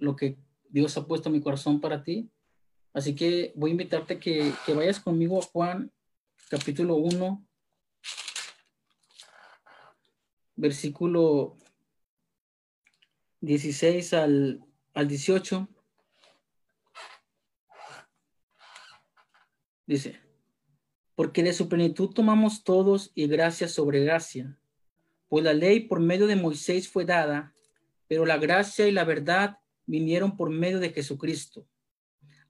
lo que Dios ha puesto en mi corazón para ti. Así que voy a invitarte que, que vayas conmigo a Juan capítulo 1, versículo 16 al, al 18. Dice, porque de su plenitud tomamos todos y gracia sobre gracia. Pues la ley por medio de Moisés fue dada, pero la gracia y la verdad vinieron por medio de Jesucristo.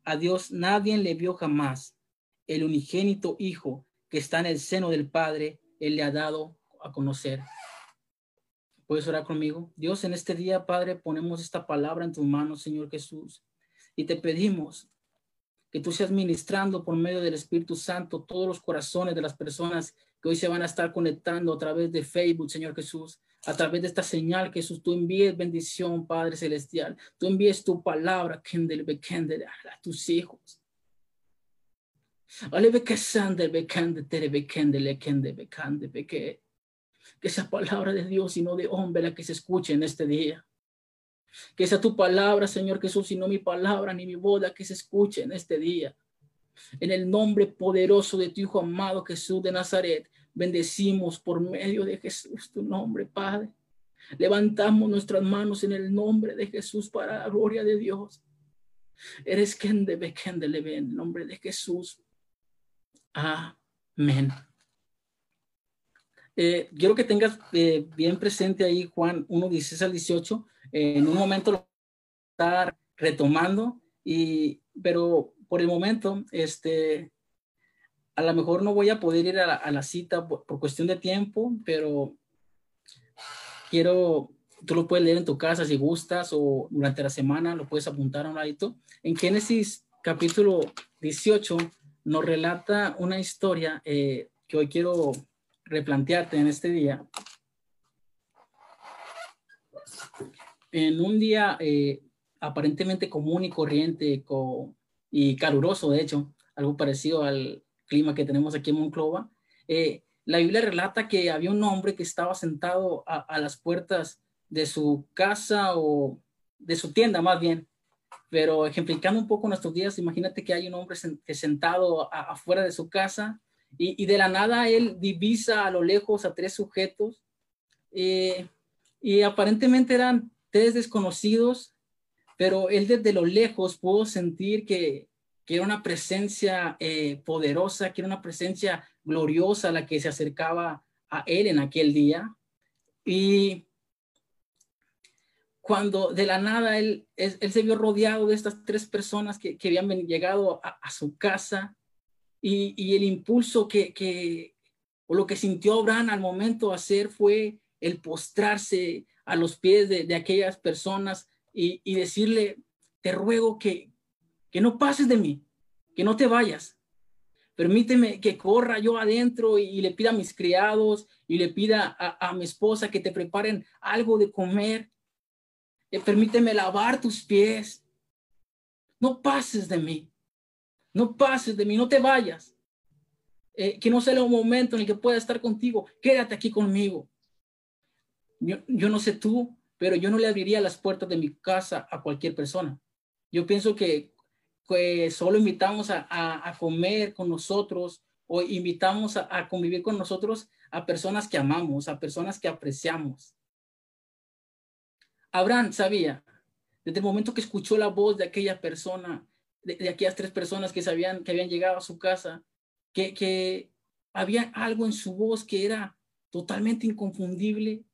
A Dios nadie le vio jamás. El unigénito Hijo que está en el seno del Padre, Él le ha dado a conocer. ¿Puedes orar conmigo? Dios, en este día, Padre, ponemos esta palabra en tus manos, Señor Jesús, y te pedimos que tú seas ministrando por medio del Espíritu Santo todos los corazones de las personas que hoy se van a estar conectando a través de Facebook, Señor Jesús, a través de esta señal, Jesús, tú envíes bendición, Padre Celestial, tú envíes tu palabra, a tus hijos. Que esa palabra de Dios y no de hombre la que se escuche en este día. Que sea tu palabra, Señor Jesús, y no mi palabra ni mi boda que se escuche en este día. En el nombre poderoso de tu Hijo amado Jesús de Nazaret, bendecimos por medio de Jesús tu nombre, Padre. Levantamos nuestras manos en el nombre de Jesús para la gloria de Dios. Eres quien debe, quien debe, en el nombre de Jesús. Amén. Eh, quiero que tengas eh, bien presente ahí Juan 1, 16 al 18. en un momento lo estar retomando, y, pero por el momento, este, a lo mejor no voy a poder ir a la, cita por, cuestión de tiempo, pero quiero, tú lo puedes leer en tu casa si gustas o durante la semana lo puedes apuntar a un ladito. En Génesis capítulo 18 nos relata una historia eh, que hoy quiero replantearte en este día. En un día eh, aparentemente común y corriente y caluroso, de hecho, algo parecido al clima que tenemos aquí en Monclova, eh, la Biblia relata que había un hombre que estaba sentado a, las puertas de su casa o de su tienda más bien, pero ejemplificando un poco nuestros días, imagínate que hay un hombre sentado afuera de su casa y, de la nada él divisa a lo lejos a tres sujetos eh, y aparentemente eran tres desconocidos, pero él desde lo lejos pudo sentir que, que era una presencia eh, poderosa, que era una presencia gloriosa la que se acercaba a él en aquel día. Y cuando de la nada él, él, se vio rodeado de estas tres personas que, que habían llegado a, su casa, y, el impulso que, o lo que sintió Abraham al momento de hacer fue el postrarse a los pies de, aquellas personas y, decirle, te ruego que, que no pases de mí, que no te vayas. Permíteme que corra yo adentro y, le pida a mis criados y le pida a, mi esposa que te preparen algo de comer. Eh, permíteme lavar tus pies. No pases de mí. No pases de mí, no te vayas. Eh, que no sea un momento en el que pueda estar contigo. Quédate aquí conmigo. Yo, no sé tú, pero yo no le abriría las puertas de mi casa a cualquier persona. Yo pienso que, solo invitamos a, comer con nosotros o invitamos a, a convivir con nosotros a personas que amamos, a personas que apreciamos. Abraham sabía, desde el momento que escuchó la voz de aquella persona, de, aquellas tres personas que sabían que habían llegado a su casa, que, que había algo en su voz que era totalmente inconfundible,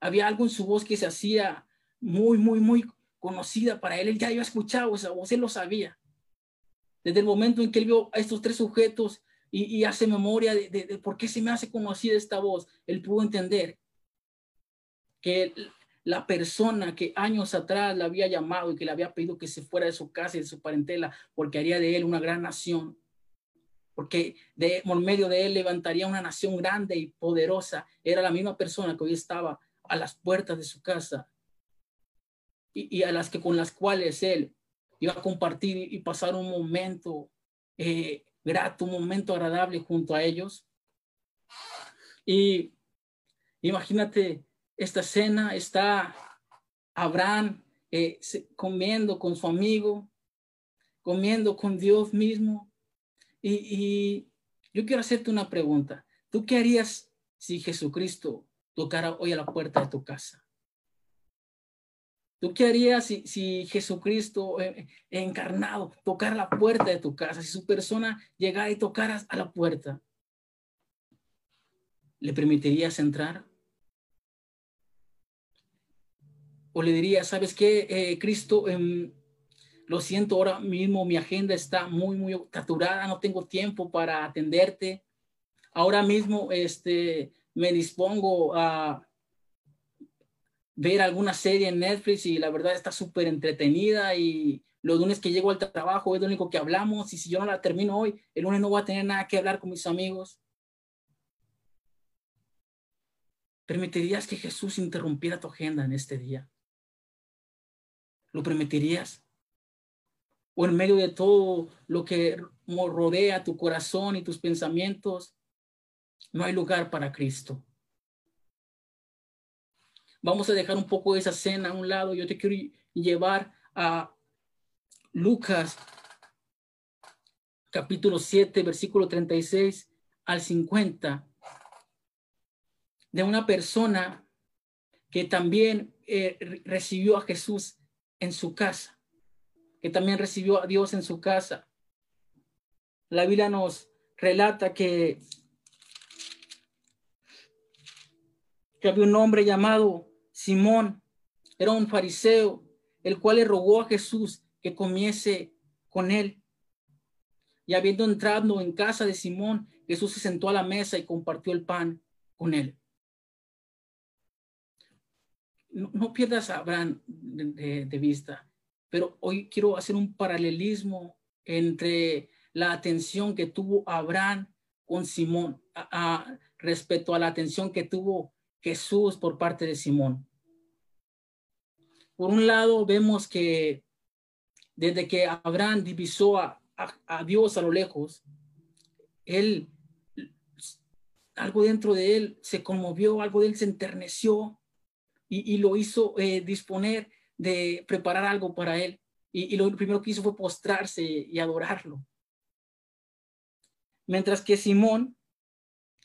había algo en su voz que se hacía muy, muy, muy conocida para él. Él ya había escuchado esa voz, él lo sabía. Desde el momento en que él vio a estos tres sujetos y, y hace memoria de, de, por qué se me hace conocida esta voz, él pudo entender que la persona que años atrás le había llamado y que le había pedido que se fuera de su casa y de su parentela porque haría de él una gran nación, porque de, por medio de él levantaría una nación grande y poderosa, era la misma persona que hoy estaba a las puertas de su casa y, a las que con las cuales él iba a compartir y pasar un momento eh, grato, un momento agradable junto a ellos. Y imagínate esta escena está Abraham eh, comiendo con su amigo, comiendo con Dios mismo. Y, y yo quiero hacerte una pregunta. ¿Tú qué harías si Jesucristo tocara hoy a la puerta de tu casa? ¿Tú qué harías si, si Jesucristo eh, encarnado tocara la puerta de tu casa? Si su persona llegara y tocara a la puerta, ¿le permitirías entrar? ¿O le dirías, sabes qué, eh, Cristo, em, lo siento, ahora mismo mi agenda está muy, muy saturada, no tengo tiempo para atenderte. Ahora mismo este, me dispongo a ver alguna serie en Netflix y la verdad está súper entretenida y los lunes que llego al trabajo es lo único que hablamos y si yo no la termino hoy, el lunes no voy a tener nada que hablar con mis amigos. ¿Permitirías que Jesús interrumpiera tu agenda en este día? ¿Lo permitirías? ¿O en medio de todo lo que rodea tu corazón y tus pensamientos, no hay lugar para Cristo? Vamos a dejar un poco esa cena a un lado. Yo te quiero llevar a Lucas capítulo 7, versículo 36 al 50, de una persona que también eh, recibió a Jesús en su casa, que también recibió a Dios en su casa. La Biblia nos relata que, que había un hombre llamado Simón era un fariseo, el cual le rogó a Jesús que comiese con él. Y habiendo entrado en casa de Simón, Jesús se sentó a la mesa y compartió el pan con él. No, pierdas a Abraham de, vista, pero hoy quiero hacer un paralelismo entre la atención que tuvo Abraham con Simón respecto a la atención que tuvo Jesús por parte de Simón. Por un lado, vemos que desde que Abraham divisó a, Dios a lo lejos, él, algo dentro de él se conmovió, algo de él se enterneció y, lo hizo eh, disponer de preparar algo para él. Y, lo primero que hizo fue postrarse y adorarlo. Mientras que Simón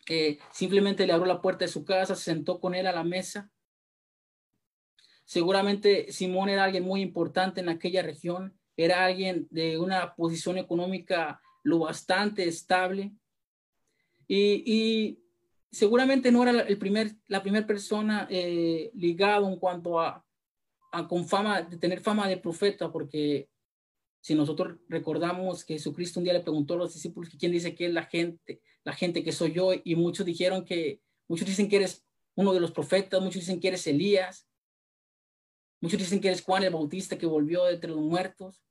eh, simplemente le abrió la puerta de su casa, se sentó con él a la mesa. Seguramente Simón era alguien muy importante en aquella región, era alguien de una posición económica lo bastante estable. Y, seguramente no era el primer, la primera persona eh, ligado en cuanto a, a, con fama, de tener fama de profeta, porque si nosotros recordamos que Jesucristo un día le preguntó a los discípulos quién dice que es la gente, la gente que soy yo, y muchos dijeron que, muchos dicen que eres uno de los profetas, muchos dicen que eres Elías, Muchos dicen que eres Juan el Bautista que volvió de entre los muertos.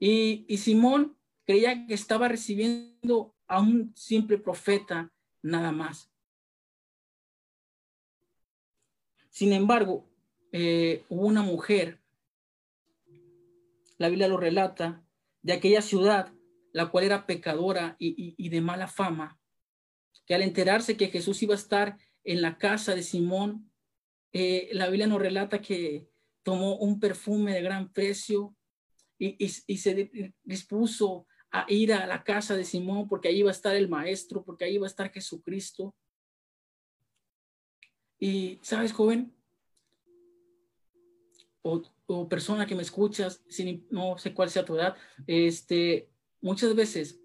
Y, y Simón creía que estaba recibiendo a un simple profeta nada más. Sin embargo, eh, hubo una mujer, la Biblia lo relata, de aquella ciudad, la cual era pecadora y, de mala fama, que al enterarse que Jesús iba a estar en la casa de Simón, eh, la Biblia nos relata que tomó un perfume de gran precio y, se dispuso a ir a la casa de Simón porque ahí iba a estar el maestro, porque ahí iba a estar Jesucristo. Y, ¿sabes, joven? O, persona que me escuchas, sin, no sé cuál sea tu edad, este, muchas veces,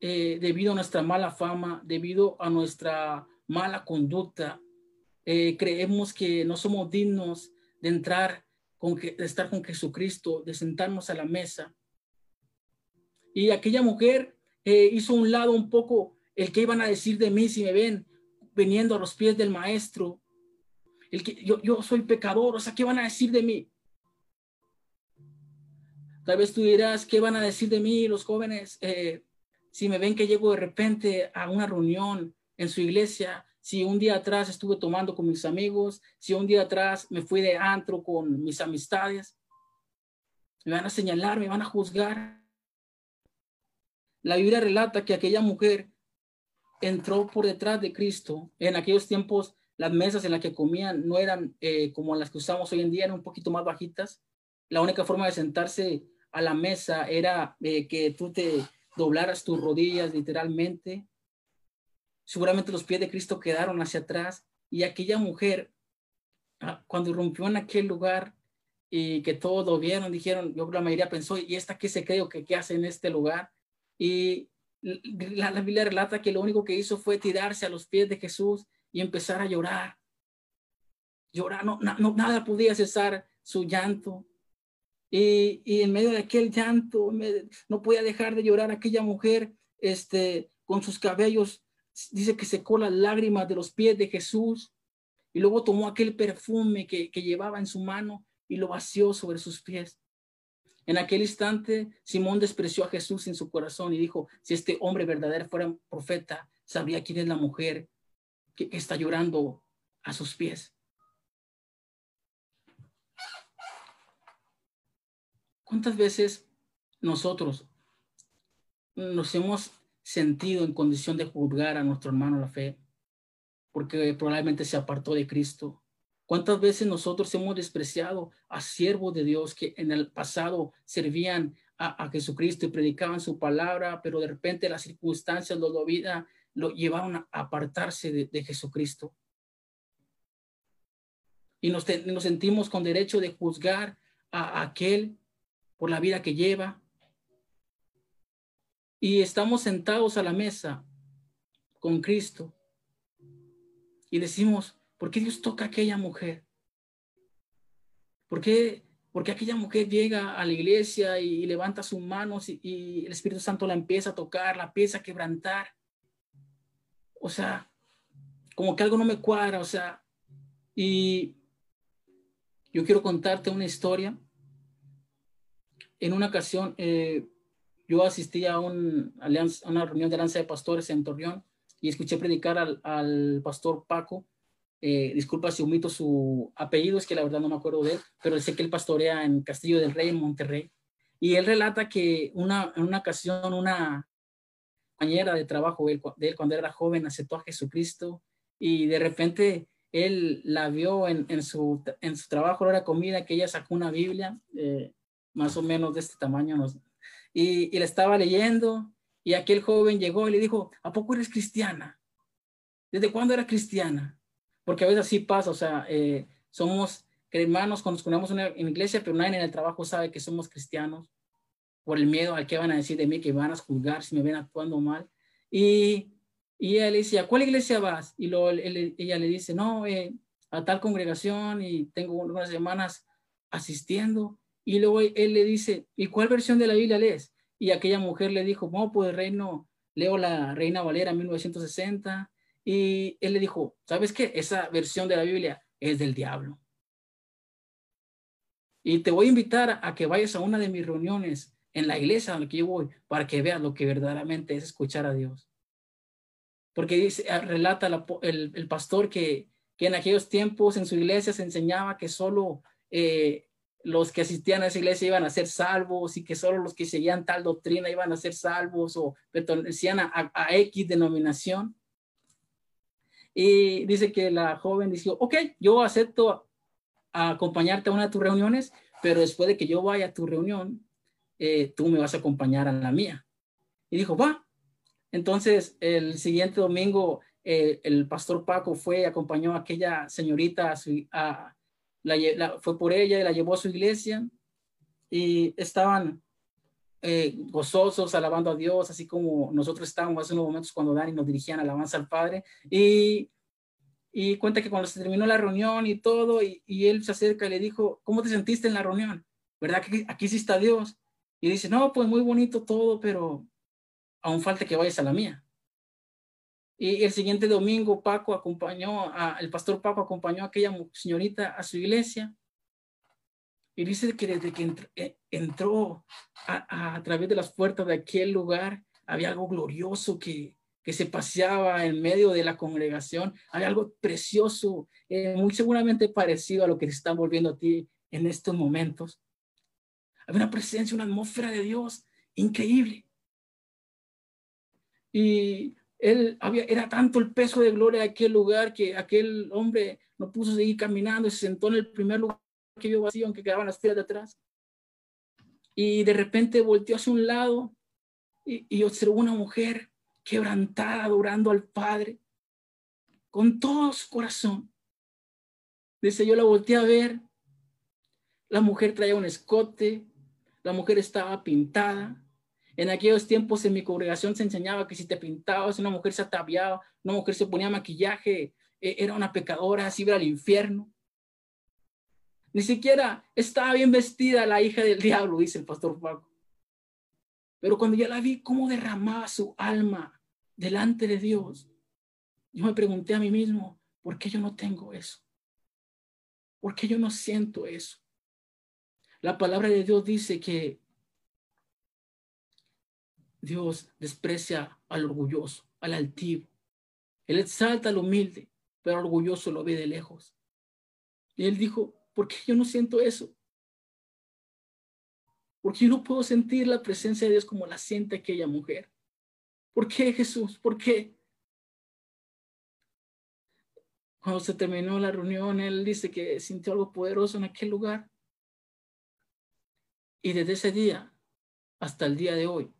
eh, debido a nuestra mala fama, debido a nuestra mala conducta, eh, creemos que no somos dignos de entrar, con de estar con Jesucristo, de sentarnos a la mesa. Y aquella mujer eh, hizo un lado un poco el que iban a decir de mí si me ven viniendo a los pies del maestro. El que yo, yo soy pecador, o sea, ¿qué van a decir de mí? Tal vez tú dirás, ¿qué van a decir de mí los jóvenes eh, si me ven que llego de repente a una reunión en su iglesia si un día atrás estuve tomando con mis amigos, si un día atrás me fui de antro con mis amistades, me van a señalar, me van a juzgar. La Biblia relata que aquella mujer entró por detrás de Cristo. En aquellos tiempos las mesas en las que comían no eran eh, como las que usamos hoy en día, eran un poquito más bajitas. La única forma de sentarse a la mesa era eh, que tú te doblaras tus rodillas literalmente. Seguramente los pies de Cristo quedaron hacia atrás y aquella mujer, ah, cuando irrumpió en aquel lugar y que todos vieron, dijeron, yo la mayoría pensó, ¿y esta qué se cree que qué hace en este lugar? Y la, la Biblia relata que lo único que hizo fue tirarse a los pies de Jesús y empezar a llorar. Llorar, no, no nada podía cesar su llanto. Y, y, en medio de aquel llanto, no podía dejar de llorar aquella mujer, este, con sus cabellos, dice que secó las lágrimas de los pies de Jesús y luego tomó aquel perfume que, que llevaba en su mano y lo vació sobre sus pies. En aquel instante, Simón despreció a Jesús en su corazón y dijo, si este hombre verdadero fuera profeta, sabría quién es la mujer que está llorando a sus pies. ¿Cuántas veces nosotros nos hemos sentido en condición de juzgar a nuestro hermano la fe porque probablemente se apartó de Cristo ¿Cuántas veces nosotros hemos despreciado a siervos de Dios que en el pasado servían a, Jesucristo y predicaban su palabra, pero de repente las circunstancias lo, lo, lo llevaron a apartarse de, Jesucristo? Y nos, sentimos con derecho de juzgar a aquel por la vida que lleva. Y estamos sentados a la mesa con Cristo y decimos, ¿Por qué Dios toca a aquella mujer? ¿Por qué, porque aquella mujer llega a la iglesia y, levanta sus manos y, el Espíritu Santo la empieza a tocar, la empieza a quebrantar? O sea, como que algo no me cuadra, o sea, y yo quiero contarte una historia. En una ocasión, eh, yo asistí a, un, a una reunión de Alianza de Pastores en Torreón y escuché predicar al, al pastor Paco eh, disculpa si omito su apellido, es que la verdad no me acuerdo de él, pero sé que él pastorea en Castillo del Rey, en Monterrey. Y él relata que una, en una ocasión una compañera de trabajo de él, cuando era joven aceptó a Jesucristo y de repente él la vio en, su, en su trabajo, era comida, que ella sacó una Biblia, eh, más o menos de este tamaño, y, y la estaba leyendo y aquel joven llegó y le dijo, ¿a poco eres cristiana? ¿Desde cuándo era cristiana? porque a veces así pasa, o sea, eh, somos hermanos cuando nos ponemos en, en iglesia, pero nadie en el trabajo sabe que somos cristianos por el miedo al que van a decir de mí, que van a juzgar si me ven actuando mal. Y, y ella le dice, ¿a cuál iglesia vas? Y luego ella le dice, no, eh, a tal congregación y tengo unas semanas asistiendo. Y luego él le dice, ¿y cuál versión de la Biblia lees? Y aquella mujer le dijo, no, pues reino, leo la Reina Valera 1960 y él le dijo, ¿sabes qué? Esa versión de la Biblia es del diablo. Y te voy a invitar a que vayas a una de mis reuniones en la iglesia que yo voy para que veas lo que verdaderamente es escuchar a Dios. Porque dice, ah, relata el, pastor que, que, en aquellos tiempos en su iglesia se enseñaba que solo eh, los que asistían a esa iglesia iban a ser salvos y que solo los que seguían tal doctrina iban a ser salvos o pertenecían a, a X denominación. Y dice que la joven dijo, ok, yo acepto acompañarte a una de tus reuniones, pero después de que yo vaya a tu reunión, eh, tú me vas a acompañar a la mía. Y dijo, va. Entonces, el siguiente domingo, eh, el pastor Paco fue, acompañó a aquella señorita, a la, fue por ella y la llevó a su iglesia y estaban eh, gozosos, alabando a Dios, así como nosotros estábamos hace unos momentos cuando Dani nos dirigían alabanza al Padre. Y, y cuenta que cuando se terminó la reunión y todo, y, y, él se acerca y le dijo, ¿cómo te sentiste en la reunión? ¿Verdad que aquí sí está Dios? Y dice, no, pues muy bonito todo, pero aún falta que vayas a la mía. Y el siguiente domingo Paco acompañó, a, el pastor Paco acompañó a aquella señorita a su iglesia y dice que desde que eh, entró a, través de las puertas de aquel lugar, había algo glorioso que, que se paseaba en medio de la congregación. Había algo precioso, eh, muy seguramente parecido a lo que se está volviendo a ti en estos momentos. Había una presencia, una atmósfera de Dios increíble. Y él había, era tanto el peso de gloria de aquel lugar que aquel hombre no pudo seguir caminando y se sentó en el primer lugar que vio vacío, aunque quedaban las filas de atrás. Y de repente volteó hacia un lado y, y observó una mujer quebrantada, adorando al Padre con todo su corazón. Dice, yo la volteé a ver. La mujer traía un escote, la mujer estaba pintada, en aquellos tiempos en mi congregación se enseñaba que si te pintabas, una mujer se ataviaba, una mujer se ponía maquillaje, e, era una pecadora, así iba al infierno. Ni siquiera estaba bien vestida la hija del diablo, dice el pastor Paco. Pero cuando ya la vi cómo derramaba su alma delante de Dios, yo me pregunté a mí mismo, ¿por qué yo no tengo eso? ¿Por qué yo no siento eso? La palabra de Dios dice que Dios desprecia al orgulloso, al altivo. Él exalta al humilde, pero orgulloso lo ve de lejos. Y él dijo, ¿por qué yo no siento eso? Porque yo no puedo sentir la presencia de Dios como la siente aquella mujer. ¿Por qué Jesús? ¿Por qué? Cuando se terminó la reunión, él dice que sintió algo poderoso en aquel lugar. Y desde ese día hasta el día de hoy,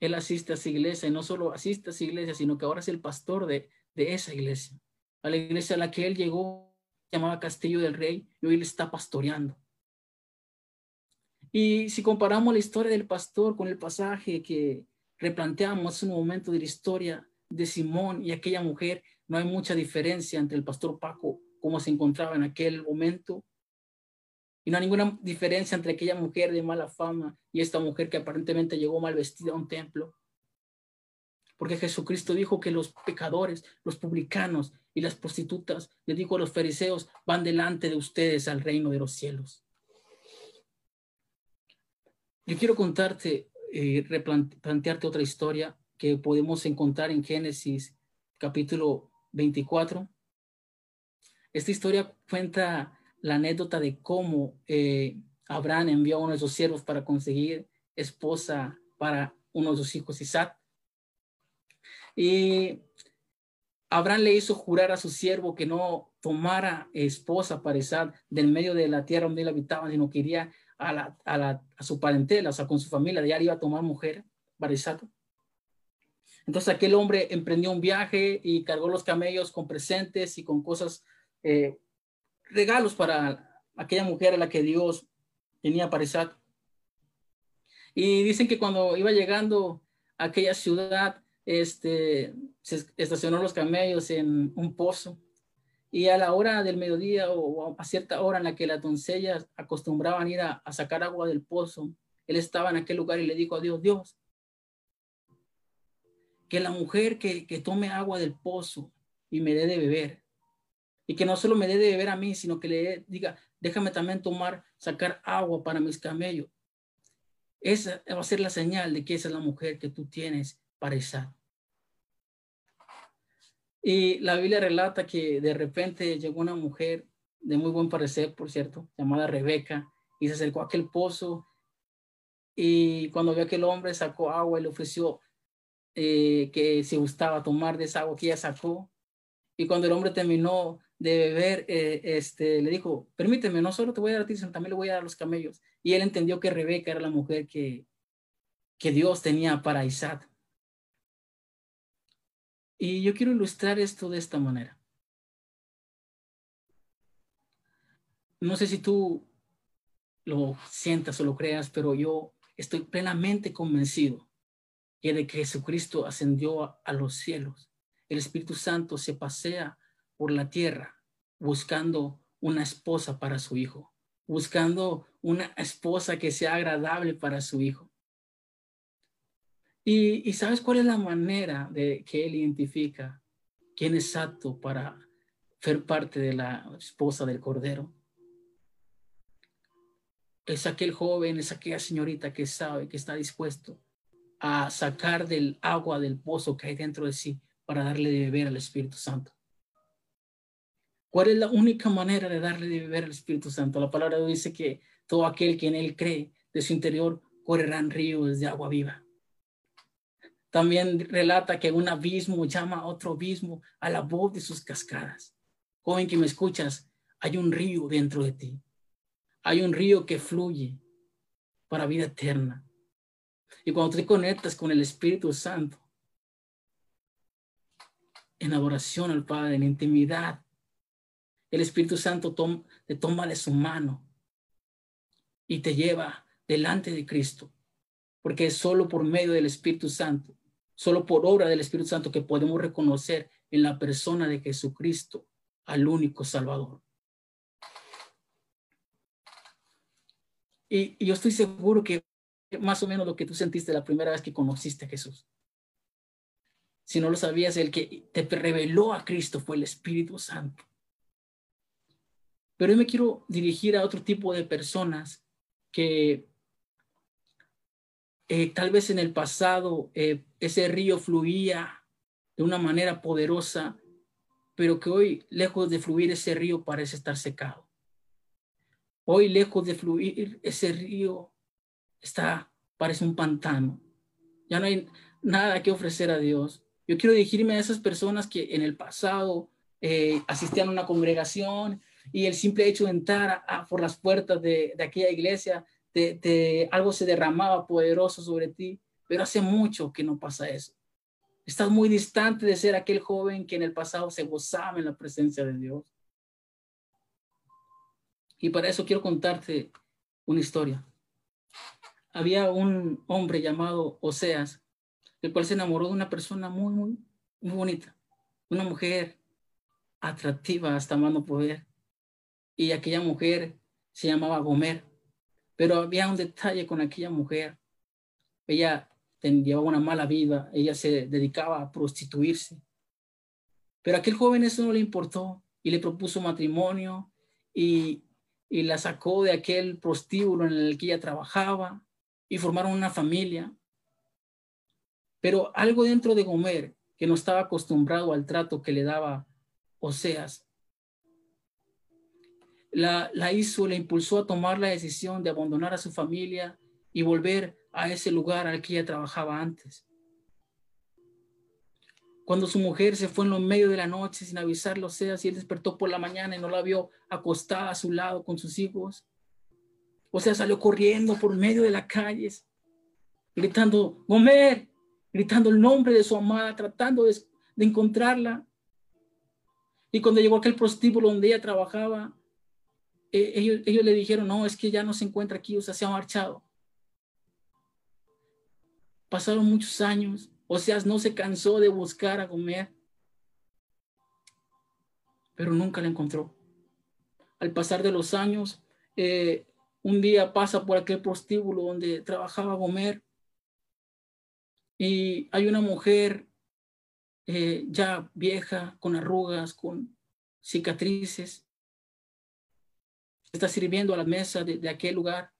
él asiste a esa iglesia y no solo asiste a esa iglesia, sino que ahora es el pastor de, de esa iglesia. A la iglesia a la que él llegó, llamaba Castillo del Rey, y hoy le está pastoreando. Y si comparamos la historia del pastor con el pasaje que replanteamos en un momento de la historia de Simón y aquella mujer, no hay mucha diferencia entre el pastor Paco, cómo se encontraba en aquel momento, y no hay ninguna diferencia entre aquella mujer de mala fama y esta mujer que aparentemente llegó mal vestida a un templo. Porque Jesucristo dijo que los pecadores, los publicanos y las prostitutas, le dijo a los fariseos, van delante de ustedes al reino de los cielos. Yo quiero contarte, eh, replantearte otra historia que podemos encontrar en Génesis capítulo 24. Esta historia cuenta la anécdota de cómo eh, Abraham envió a uno de sus siervos para conseguir esposa para uno de sus hijos, Isaac. Y Abraham le hizo jurar a su siervo que no tomara esposa para Isaac del medio de la tierra donde él habitaba, sino que iría a, la, a, la, a su parentela, o sea, con su familia, de allá iba a tomar mujer para Isaac. Entonces aquel hombre emprendió un viaje y cargó los camellos con presentes y con cosas eh, regalos para aquella mujer a la que Dios tenía para Isaac. Y dicen que cuando iba llegando a aquella ciudad, este, se estacionó los camellos en un pozo. Y a la hora del mediodía o a cierta hora en la que las doncellas acostumbraban ir a, sacar agua del pozo, él estaba en aquel lugar y le dijo a Dios, Dios, que la mujer que, que tome agua del pozo y me dé de beber, y que no solo me dé de beber a mí, sino que le diga, déjame también tomar, sacar agua para mis camellos. Esa va a ser la señal de que esa es la mujer que tú tienes para Isaac. Y la Biblia relata que de repente llegó una mujer de muy buen parecer, por cierto, llamada Rebeca, y se acercó a aquel pozo. Y cuando vio que el hombre sacó agua y le ofreció eh, que se gustaba tomar de esa agua que ella sacó. Y cuando el hombre terminó de beber, eh, este, le dijo, permíteme, no solo te voy a dar a ti, sino también le voy a dar a los camellos. Y él entendió que Rebeca era la mujer que, que Dios tenía para Isaac. Y yo quiero ilustrar esto de esta manera. No sé si tú lo sientas o lo creas, pero yo estoy plenamente convencido de que Jesucristo ascendió a los cielos, el Espíritu Santo se pasea por la tierra buscando una esposa para su hijo, buscando una esposa que sea agradable para su hijo. Y, sabes cuál es la manera de que él identifica quién es apto para ser parte de la esposa del cordero. Es aquel joven, es aquella señorita que sabe que está dispuesto a sacar del agua del pozo que hay dentro de sí para darle de beber al Espíritu Santo. ¿Cuál es la única manera de darle de beber al Espíritu Santo? La palabra dice que todo aquel que en él cree, de su interior correrán ríos de agua viva. también relata que un abismo llama a otro abismo a la voz de sus cascadas. Joven que me escuchas, hay un río dentro de ti. Hay un río que fluye para vida eterna. Y cuando te conectas con el Espíritu Santo, en adoración al Padre, en intimidad, el Espíritu Santo te toma de su mano y te lleva delante de Cristo, porque es solo por medio del Espíritu Santo, solo por obra del Espíritu Santo que podemos reconocer en la persona de Jesucristo al único Salvador. Y, yo estoy seguro que más o menos lo que tú sentiste la primera vez que conociste a Jesús. Si no lo sabías, el que te reveló a Cristo fue el Espíritu Santo. Pero yo me quiero dirigir a otro tipo de personas que eh, tal vez en el pasado eh, ese río fluía de una manera poderosa, pero que hoy, lejos de fluir ese río, parece estar secado. Hoy, lejos de fluir ese río, está, parece un pantano. Ya no hay nada que ofrecer a Dios. Yo quiero dirigirme a esas personas que en el pasado eh, asistían a una congregación y el simple hecho de entrar por las puertas de, aquella iglesia, de, algo se derramaba poderoso sobre ti, pero hace mucho que no pasa eso. Estás muy distante de ser aquel joven que en el pasado se gozaba en la presencia de Dios. Y para eso quiero contarte una historia. Había un hombre llamado Oseas, el cual se enamoró de una persona muy, muy, muy bonita, una mujer atractiva hasta mano poder y aquella mujer se llamaba Gomer. Pero había un detalle con aquella mujer. Ella llevaba una mala vida, ella se dedicaba a prostituirse. Pero aquel joven eso no le importó y le propuso matrimonio y, y la sacó de aquel prostíbulo en el que ella trabajaba y formaron una familia. Pero algo dentro de Gomer, que no estaba acostumbrado al trato que le daba Oseas, la, hizo, le impulsó a tomar la decisión de abandonar a su familia y volver a ese lugar al que ella trabajaba antes. Cuando su mujer se fue en lo medio de la noche sin avisarlo, o sea, si él despertó por la mañana y no la vio acostada a su lado con sus hijos, o sea, salió corriendo por medio de las calles, gritando, Gomer, gritando el nombre de su amada, tratando de, de encontrarla. Y cuando llegó a aquel prostíbulo donde ella trabajaba, eh, ellos, ellos le dijeron, no, es que ya no se encuentra aquí, o sea, se ha marchado. Pasaron muchos años, o sea, no se cansó de buscar a comer, pero nunca la encontró. Al pasar de los años, eh, un día pasa por aquel prostíbulo donde trabajaba Gomer y hay una mujer eh, ya vieja, con arrugas, con cicatrices, está sirviendo a la mesa de, aquel lugar,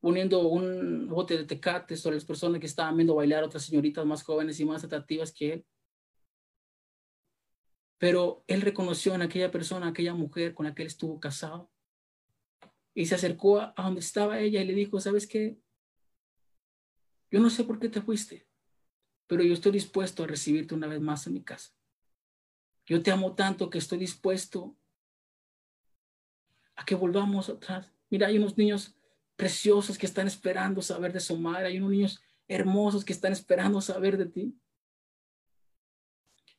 poniendo un bote de tecate sobre las personas que estaban viendo bailar otras señoritas más jóvenes y más atractivas que él. Pero él reconoció en aquella persona, aquella mujer con la que él estuvo casado. Y se acercó a, donde estaba ella y le dijo, ¿sabes qué? Yo no sé por qué te fuiste, pero yo estoy dispuesto a recibirte una vez más en mi casa. Yo te amo tanto que estoy dispuesto a que volvamos atrás. Mira, hay unos niños preciosos que están esperando saber de su madre, hay unos niños hermosos que están esperando saber de ti.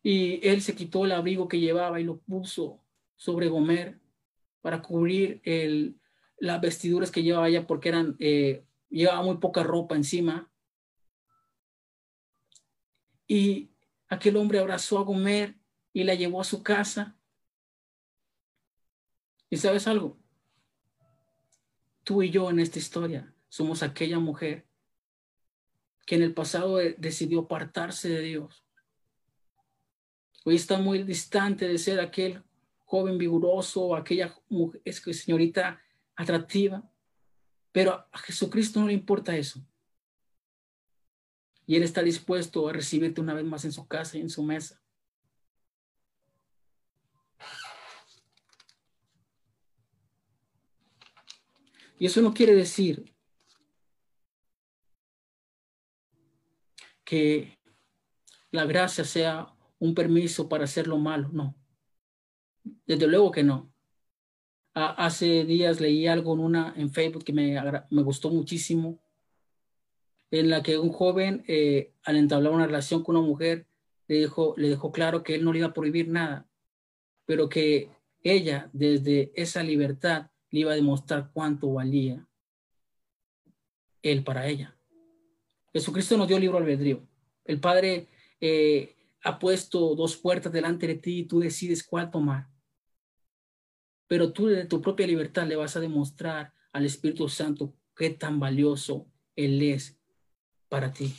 Y él se quitó el abrigo que llevaba y lo puso sobre Gomer para cubrir el, las vestiduras que llevaba ella porque eran, eh, llevaba muy poca ropa encima. Y aquel hombre abrazó a Gomer y la llevó a su casa y sabes algo, tú y yo en esta historia somos aquella mujer que en el pasado decidió apartarse de Dios. Hoy está muy distante de ser aquel joven vigoroso, aquella mujer, señorita atractiva, pero a Jesucristo no le importa eso. Y Él está dispuesto a recibirte una vez más en su casa y en su mesa. Y eso no quiere decir que la gracia sea un permiso para hacer lo malo, no. Desde luego que no. Hace días leí algo en, una, en Facebook que me, me gustó muchísimo, en la que un joven, eh, al entablar una relación con una mujer, le, dijo, le dejó claro que él no le iba a prohibir nada, pero que ella, desde esa libertad, le iba a demostrar cuánto valía él para ella. Jesucristo nos dio libro albedrío. El Padre eh, ha puesto dos puertas delante de ti y tú decides cuál tomar. Pero tú de tu propia libertad le vas a demostrar al Espíritu Santo qué tan valioso Él es para ti.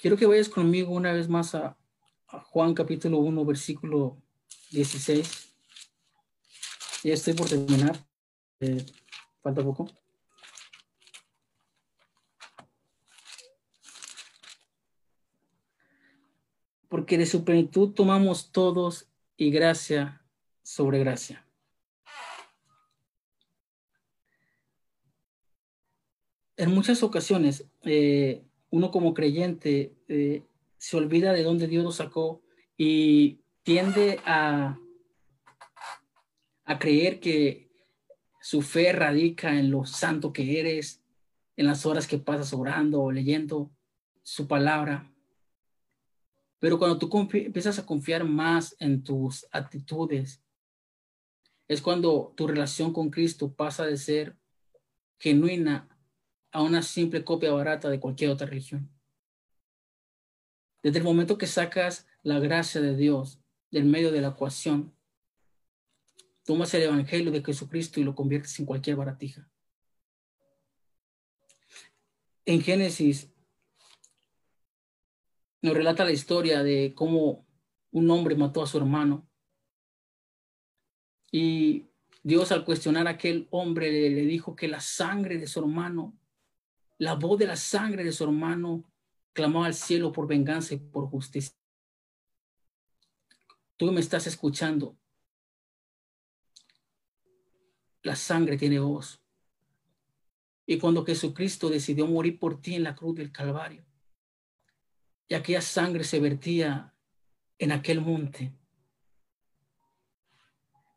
Quiero que vayas conmigo una vez más a, Juan capítulo 1, versículo 16. Ya estoy por terminar. Eh, falta poco. Porque de su plenitud tomamos todos y gracia sobre gracia. En muchas ocasiones, eh, uno como creyente eh, se olvida de dónde Dios lo sacó y tiende a, a creer que su fe radica en lo santo que eres, en las horas que pasas orando o leyendo su palabra. Pero cuando tú empiezas a confiar más en tus actitudes, es cuando tu relación con Cristo pasa de ser genuina a una simple copia barata de cualquier otra religión. Desde el momento que sacas la gracia de Dios del medio de la ecuación, tomas el Evangelio de Jesucristo y lo conviertes en cualquier baratija. En Génesis nos relata la historia de cómo un hombre mató a su hermano. Y Dios al cuestionar a aquel hombre le, le dijo que la sangre de su hermano la voz de la sangre de su hermano clamó al cielo por venganza y por justicia. Tú me estás escuchando. La sangre tiene voz. Y cuando Jesucristo decidió morir por ti en la cruz del Calvario, y aquella sangre se vertía en aquel monte,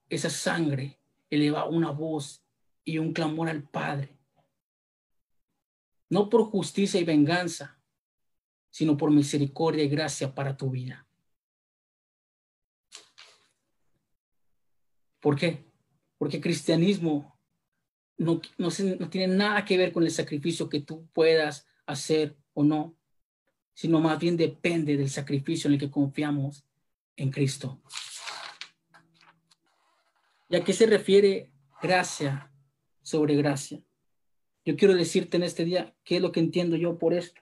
esa sangre elevaba una voz y un clamor al Padre no por justicia y venganza, sino por misericordia y gracia para tu vida. ¿Por qué? Porque cristianismo no, no, no tiene nada que ver con el sacrificio que tú puedas hacer o no, sino más bien depende del sacrificio en el que confiamos en Cristo. ¿Y a qué se refiere gracia sobre gracia? Yo quiero decirte en este día qué es lo que entiendo yo por esto.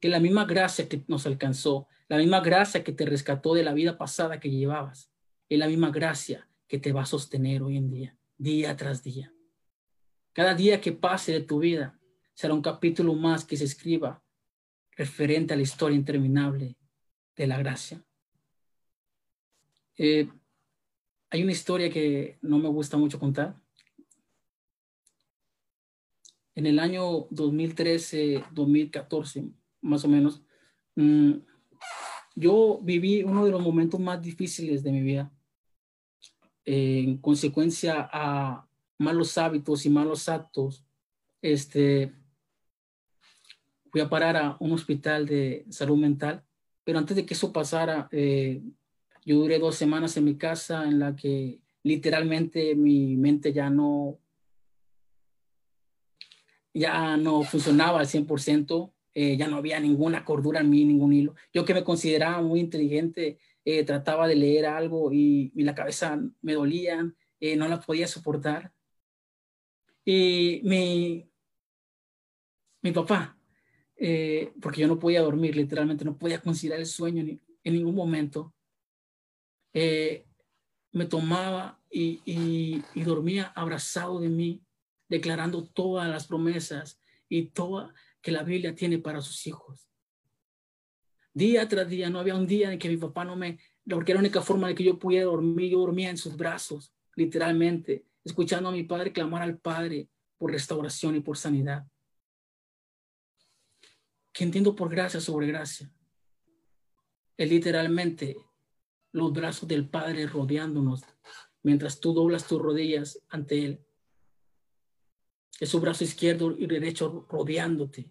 Que la misma gracia que nos alcanzó, la misma gracia que te rescató de la vida pasada que llevabas, es la misma gracia que te va a sostener hoy en día, día tras día. Cada día que pase de tu vida será un capítulo más que se escriba referente a la historia interminable de la gracia. Eh, hay una historia que no me gusta mucho contar, en el año 2013, 2014, más o menos, mm, yo viví uno de los momentos más difíciles de mi vida en consecuencia a malos hábitos y malos actos. Este, fui a parar a un hospital de salud mental, pero antes de que eso pasara, eh, yo duré dos semanas en mi casa en la que literalmente mi mente ya no ya no funcionaba al 100%, eh, ya no había ninguna cordura en mí, ningún hilo. Yo que me consideraba muy inteligente, eh, trataba de leer algo y, la cabeza me dolía, eh, no la podía soportar. Y mi, mi papá, porque yo no podía dormir, literalmente no podía considerar el sueño en ningún momento, me tomaba y dormía abrazado de mí declarando todas las promesas y toda que la Biblia tiene para sus hijos. Día tras día, no había un día en que mi papá no me porque la única forma de que yo pudiera dormir. Yo dormía en sus brazos, literalmente, escuchando a mi padre clamar al Padre por restauración y por sanidad. Que entiendo por gracia sobre gracia. Es literalmente los brazos del Padre rodeándonos mientras tú doblas tus rodillas ante Él. Es su brazo izquierdo y derecho rodeándote.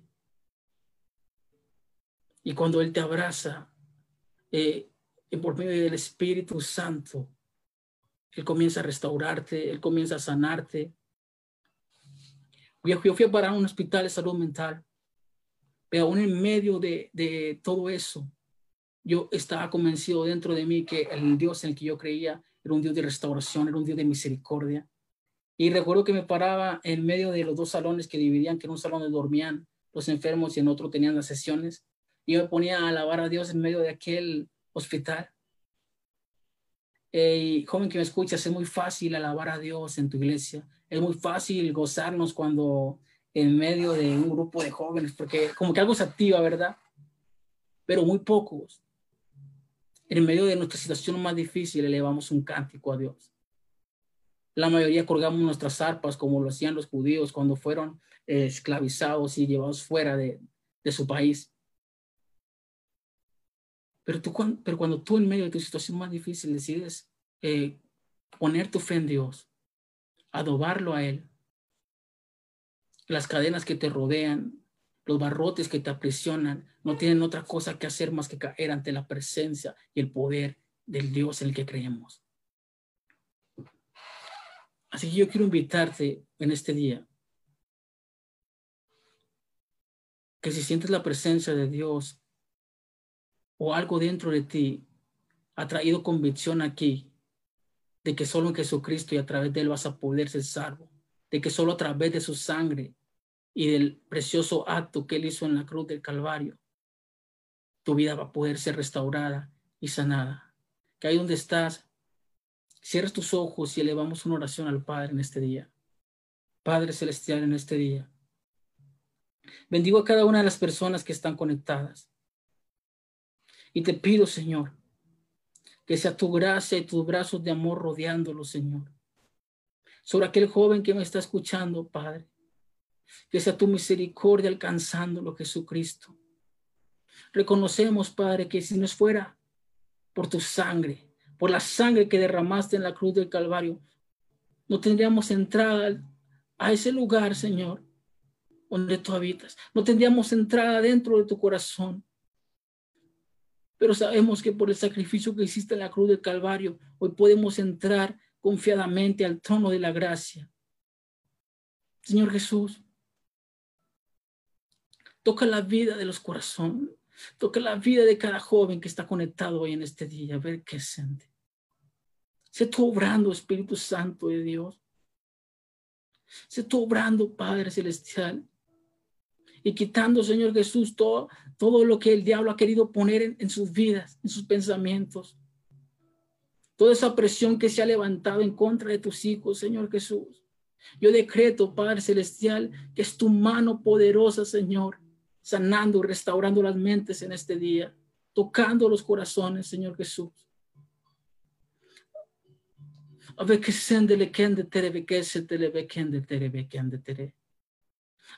Y cuando Él te abraza, eh, por medio del Espíritu Santo, Él comienza a restaurarte, Él comienza a sanarte. Yo, fui a parar a un hospital de salud mental, pero aún en medio de, de todo eso, yo estaba convencido dentro de mí que el Dios en el que yo creía era un Dios de restauración, era un Dios de misericordia. Y recuerdo que me paraba en medio de los dos salones que dividían, que en un salón dormían los enfermos y en otro tenían las sesiones. Y yo me ponía a alabar a Dios en medio de aquel hospital. y joven que me escuchas, es muy fácil alabar a Dios en tu iglesia. Es muy fácil gozarnos cuando en medio de un grupo de jóvenes, porque como que algo se activa, ¿verdad? Pero muy pocos en medio de nuestra situación más difícil elevamos un cántico a Dios. La mayoría colgamos nuestras arpas como lo hacían los judíos cuando fueron eh, esclavizados y llevados fuera de, su país. Pero, tú, pero cuando tú en medio de tu situación más difícil decides eh, poner tu fe en Dios, adobarlo a Él, las cadenas que te rodean, los barrotes que te aprisionan no tienen otra cosa que hacer más que caer ante la presencia y el poder del Dios en el que creemos. Así que yo quiero invitarte en este día que si sientes la presencia de Dios o algo dentro de ti ha traído convicción aquí de que solo en Jesucristo y a través de Él vas a poder ser salvo, de que solo a través de su sangre y del precioso acto que Él hizo en la cruz del Calvario, tu vida va a poder ser restaurada y sanada. Que ahí donde estás, cierres tus ojos y elevamos una oración al Padre en este día. Padre Celestial en este día. Bendigo a cada una de las personas que están conectadas. Y te pido, Señor, que sea tu gracia y tus brazos de amor rodeándolo, Señor. Sobre aquel joven que me está escuchando, Padre que sea tu misericordia alcanzándolo, Jesucristo. Reconocemos, Padre, que si nos fuera por tu sangre, por la sangre que derramaste en la cruz del Calvario, no tendríamos entrada a ese lugar, Señor, donde tú habitas. No tendríamos entrada dentro de tu corazón. Pero sabemos que por el sacrificio que hiciste en la cruz del Calvario, hoy podemos entrar confiadamente al trono de la gracia. Señor Jesús, Toca la vida de los corazones. Toca la vida de cada joven que está conectado hoy en este día. A ver qué siente. Se tú obrando, Espíritu Santo de Dios. Se tú obrando, Padre Celestial. Y quitando, Señor Jesús, todo, todo lo que el diablo ha querido poner en, en sus vidas, en sus pensamientos. Toda esa presión que se ha levantado en contra de tus hijos, Señor Jesús. Yo decreto, Padre Celestial, que es tu mano poderosa, Señor, sanando, restaurando las mentes en este día, tocando los corazones, Señor Jesús. A le.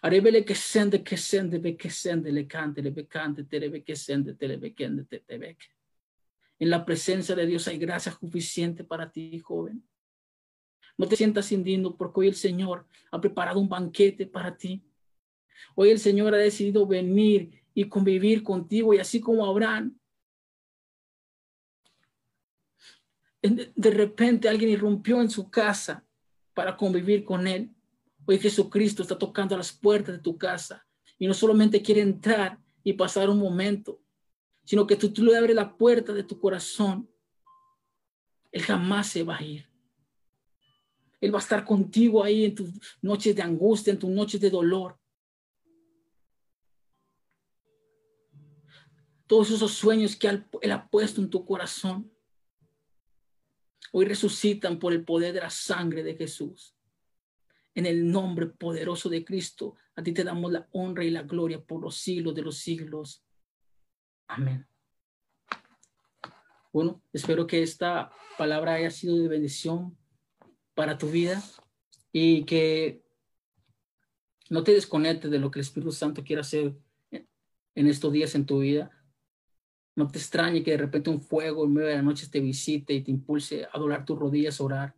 Arebele que sende que sende be que sende le cante le be cante tere be que sende be kende tere be. En la presencia de Dios hay gracia suficiente para ti, joven. No te sientas indigno porque hoy el Señor ha preparado un banquete para ti. Hoy el Señor ha decidido venir y convivir contigo y así como Abraham. De repente alguien irrumpió en su casa para convivir con él. Hoy Jesucristo está tocando las puertas de tu casa y no solamente quiere entrar y pasar un momento, sino que tú, tú le abres la puerta de tu corazón. Él jamás se va a ir. Él va a estar contigo ahí en tus noches de angustia, en tus noches de dolor. Todos esos sueños que Él ha puesto en tu corazón, hoy resucitan por el poder de la sangre de Jesús. En el nombre poderoso de Cristo, a ti te damos la honra y la gloria por los siglos de los siglos. Amén. Bueno, espero que esta palabra haya sido de bendición para tu vida y que no te desconectes de lo que el Espíritu Santo quiere hacer en estos días en tu vida. No te extrañe que de repente un fuego en medio de la noche te visite y te impulse a doblar tus rodillas a orar.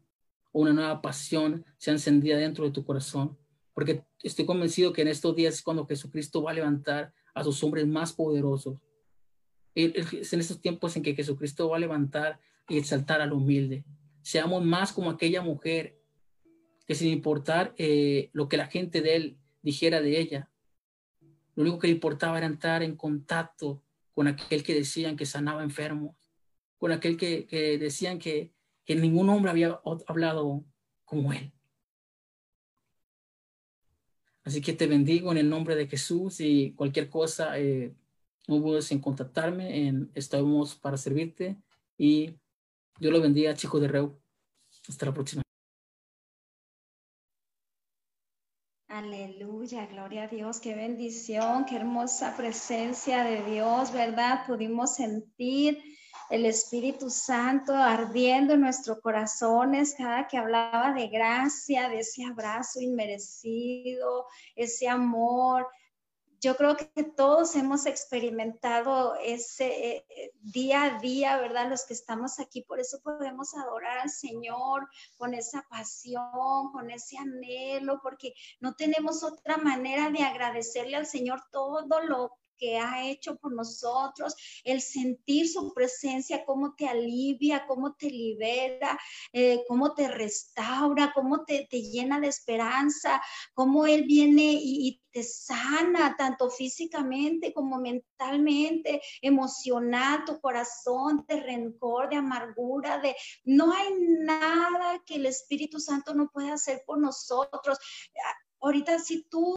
O una nueva pasión sea encendida dentro de tu corazón. Porque estoy convencido que en estos días es cuando Jesucristo va a levantar a sus hombres más poderosos. Es en estos tiempos en que Jesucristo va a levantar y exaltar al humilde. Seamos más como aquella mujer que sin importar eh, lo que la gente de él dijera de ella, lo único que le importaba era entrar en contacto con aquel que decían que sanaba enfermos, con aquel que, decían que, ningún hombre había hablado como él. Así que te bendigo en el nombre de Jesús y cualquier cosa, eh, no dudes en contactarme, en, estamos para servirte y Dios lo bendiga, chicos de Reu. Hasta la próxima. Aleluya, gloria a Dios, qué bendición, qué hermosa presencia de Dios, ¿verdad? Pudimos sentir el Espíritu Santo ardiendo en nuestros corazones cada que hablaba de gracia, de ese abrazo inmerecido, ese amor, yo creo que todos hemos experimentado ese eh, día a día, ¿verdad? Los que estamos aquí, por eso podemos adorar al Señor con esa pasión, con ese anhelo, porque no tenemos otra manera de agradecerle al Señor todo lo ha hecho por nosotros, el sentir su presencia, cómo te alivia, cómo te libera, eh, cómo te restaura, cómo te, llena de esperanza, cómo Él viene y, te sana tanto físicamente como mentalmente, emocional, tu corazón de rencor, de amargura, de no hay nada que el Espíritu Santo no pueda hacer por nosotros. Ahorita si tú